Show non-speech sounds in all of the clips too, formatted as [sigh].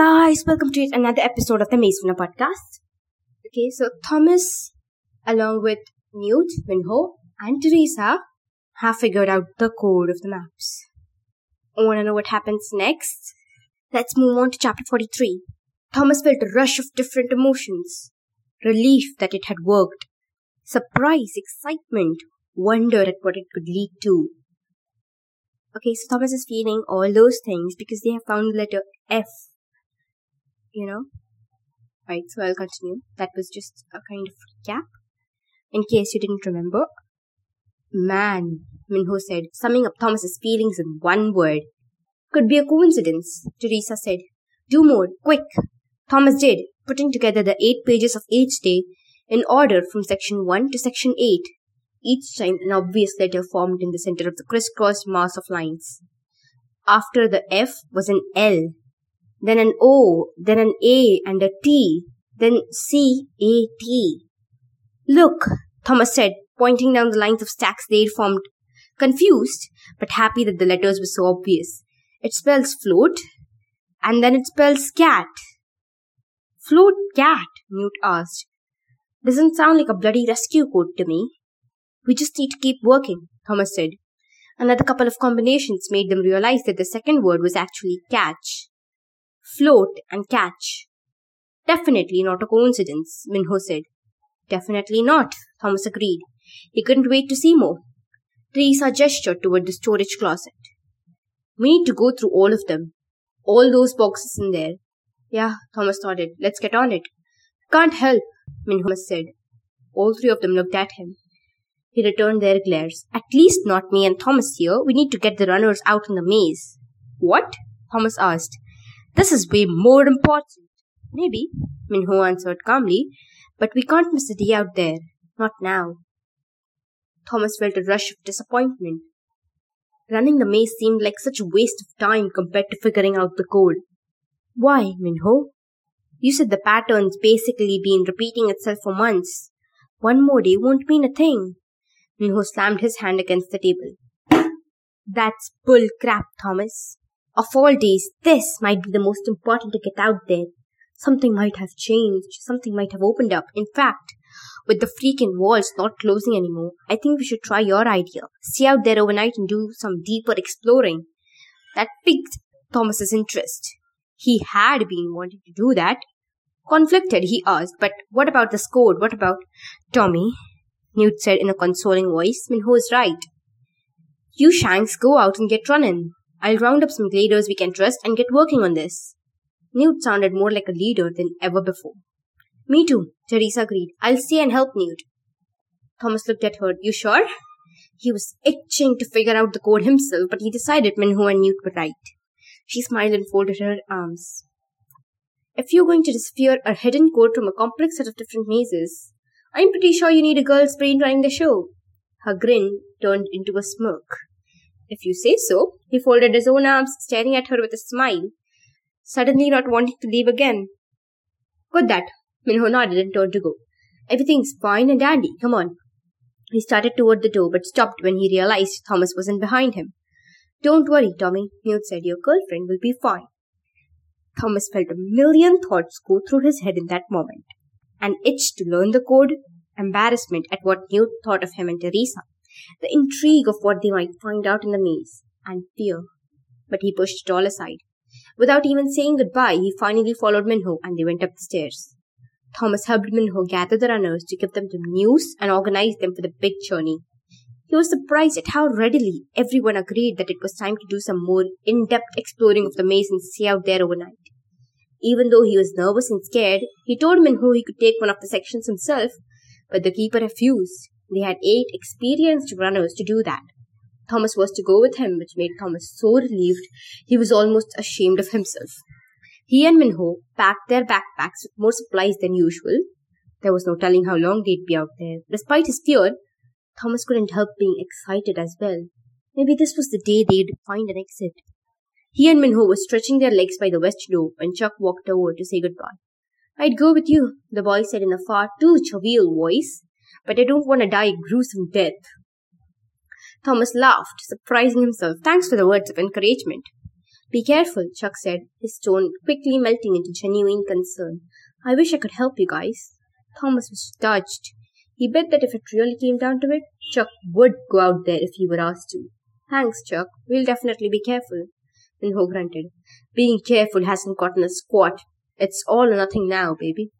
guys, welcome to another episode of the Maze Runner podcast. Okay, so Thomas, along with Newt, Minho, and Teresa, have figured out the code of the maps. I Want to know what happens next? Let's move on to chapter 43. Thomas felt a rush of different emotions relief that it had worked, surprise, excitement, wonder at what it could lead to. Okay, so Thomas is feeling all those things because they have found the letter F you know. Right, so I'll continue. That was just a kind of recap. In case you didn't remember. Man, Minho said, summing up Thomas's feelings in one word. Could be a coincidence, Teresa said. Do more, quick. Thomas did, putting together the eight pages of each day in order from section 1 to section 8, each time an obvious letter formed in the center of the crisscrossed mass of lines. After the F was an L, then an O, then an A and a T, then C A T. Look, Thomas said, pointing down the lines of stacks they'd formed, confused, but happy that the letters were so obvious. It spells float, and then it spells cat. Float cat, Newt asked. Doesn't sound like a bloody rescue code to me. We just need to keep working, Thomas said. Another couple of combinations made them realize that the second word was actually catch float, and catch. Definitely not a coincidence, Minho said. Definitely not, Thomas agreed. He couldn't wait to see more. Teresa gestured toward the storage closet. We need to go through all of them. All those boxes in there. Yeah, Thomas nodded. Let's get on it. Can't help, Minho said. All three of them looked at him. He returned their glares. At least not me and Thomas here. We need to get the runners out in the maze. What? Thomas asked. This is way more important. Maybe, Minho answered calmly, but we can't miss a day out there. Not now. Thomas felt a rush of disappointment. Running the maze seemed like such a waste of time compared to figuring out the code. Why, Minho? You said the pattern's basically been repeating itself for months. One more day won't mean a thing. Minho slammed his hand against the table. That's bull crap, Thomas. Of all days, this might be the most important to get out there. Something might have changed. Something might have opened up. In fact, with the freaking walls not closing anymore, I think we should try your idea. Stay out there overnight and do some deeper exploring. That piqued Thomas's interest. He had been wanting to do that. Conflicted, he asked, but what about the score? What about Tommy? Newt said in a consoling voice. Minho is right. You Shanks go out and get running. I'll round up some Gladers we can trust and get working on this. Newt sounded more like a leader than ever before. Me too, Teresa agreed. I'll stay and help Newt. Thomas looked at her. You sure? He was itching to figure out the code himself, but he decided Minho and Newt were right. She smiled and folded her arms. If you're going to decipher a hidden code from a complex set of different mazes, I'm pretty sure you need a girl's brain running the show. Her grin turned into a smirk. If you say so. He folded his own arms, staring at her with a smile, suddenly not wanting to leave again. Good that. Minho nodded and turned to go. Everything's fine and dandy. Come on. He started toward the door, but stopped when he realized Thomas wasn't behind him. Don't worry, Tommy, Newt said. Your girlfriend will be fine. Thomas felt a million thoughts go through his head in that moment. An itch to learn the code, embarrassment at what Newt thought of him and Teresa, the intrigue of what they might find out in the maze, and fear. But he pushed it all aside. Without even saying goodbye, he finally followed Minho and they went up the stairs. Thomas helped Minho gather the runners to give them the news and organize them for the big journey. He was surprised at how readily everyone agreed that it was time to do some more in depth exploring of the maze and stay out there overnight. Even though he was nervous and scared, he told Minho he could take one of the sections himself, but the keeper refused. They had eight experienced runners to do that. Thomas was to go with him, which made Thomas so relieved he was almost ashamed of himself. He and Minho packed their backpacks with more supplies than usual. There was no telling how long they'd be out there. Despite his fear, Thomas couldn't help being excited as well. Maybe this was the day they'd find an exit. He and Minho were stretching their legs by the west door when Chuck walked over to say goodbye. I'd go with you, the boy said in a far too jovial voice but I don't want to die a gruesome death. Thomas laughed, surprising himself. Thanks for the words of encouragement. Be careful, Chuck said, his tone quickly melting into genuine concern. I wish I could help you guys. Thomas was touched. He bet that if it really came down to it, Chuck would go out there if he were asked to. Thanks, Chuck. We'll definitely be careful. Minho grunted. Being careful hasn't gotten a squat. It's all or nothing now, baby.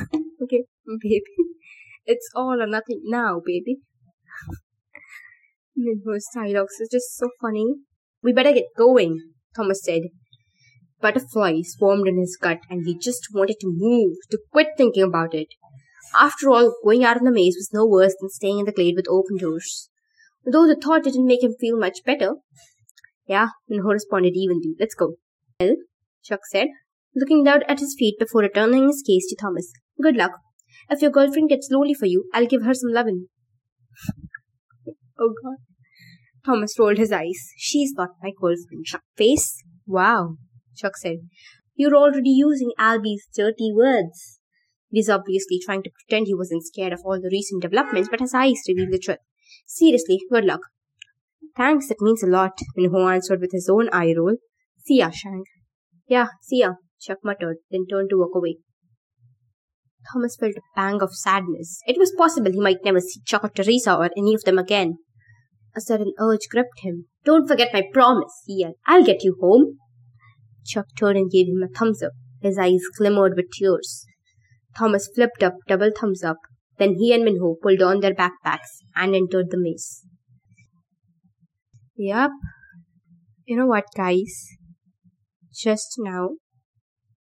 [laughs] okay, [laughs] baby. It's all or nothing now, baby. [laughs] Minho's dialogues is just so funny. We better get going, Thomas said. Butterflies swarmed in his gut, and he just wanted to move, to quit thinking about it. After all, going out in the maze was no worse than staying in the glade with open doors. Though the thought didn't make him feel much better. Yeah, Minho responded evenly. Let's go. Well, Chuck said, looking down at his feet before returning his gaze to Thomas. Good luck. If your girlfriend gets lonely for you, I'll give her some lovin'. oh god. Thomas rolled his eyes. She's not my girlfriend, shuck face. Wow, Chuck said. You're already using Alby's dirty words. He's obviously trying to pretend he wasn't scared of all the recent developments, but his eyes revealed the truth. Seriously, good luck. Thanks, that means a lot, Minho answered with his own eye roll. See ya, Shank. Yeah, see ya, Chuck muttered, then turned to walk away. Thomas felt a pang of sadness. It was possible he might never see Chuck or Teresa or any of them again. A sudden urge gripped him. Don't forget my promise, he yelled. I'll get you home. Chuck turned and gave him a thumbs up. His eyes glimmered with tears. Thomas flipped up double thumbs up. Then he and Minho pulled on their backpacks and entered the maze. Yep. You know what, guys? Just now,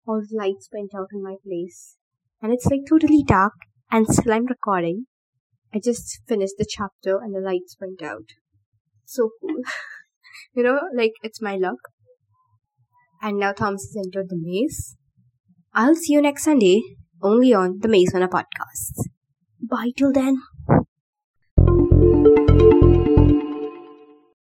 all the lights went out in my place. And it's like totally dark, and still I'm recording. I just finished the chapter and the lights went out. So cool. [laughs] you know, like it's my luck. And now Thomas has entered the maze. I'll see you next Sunday, only on the Maze Runner podcast. Bye till then.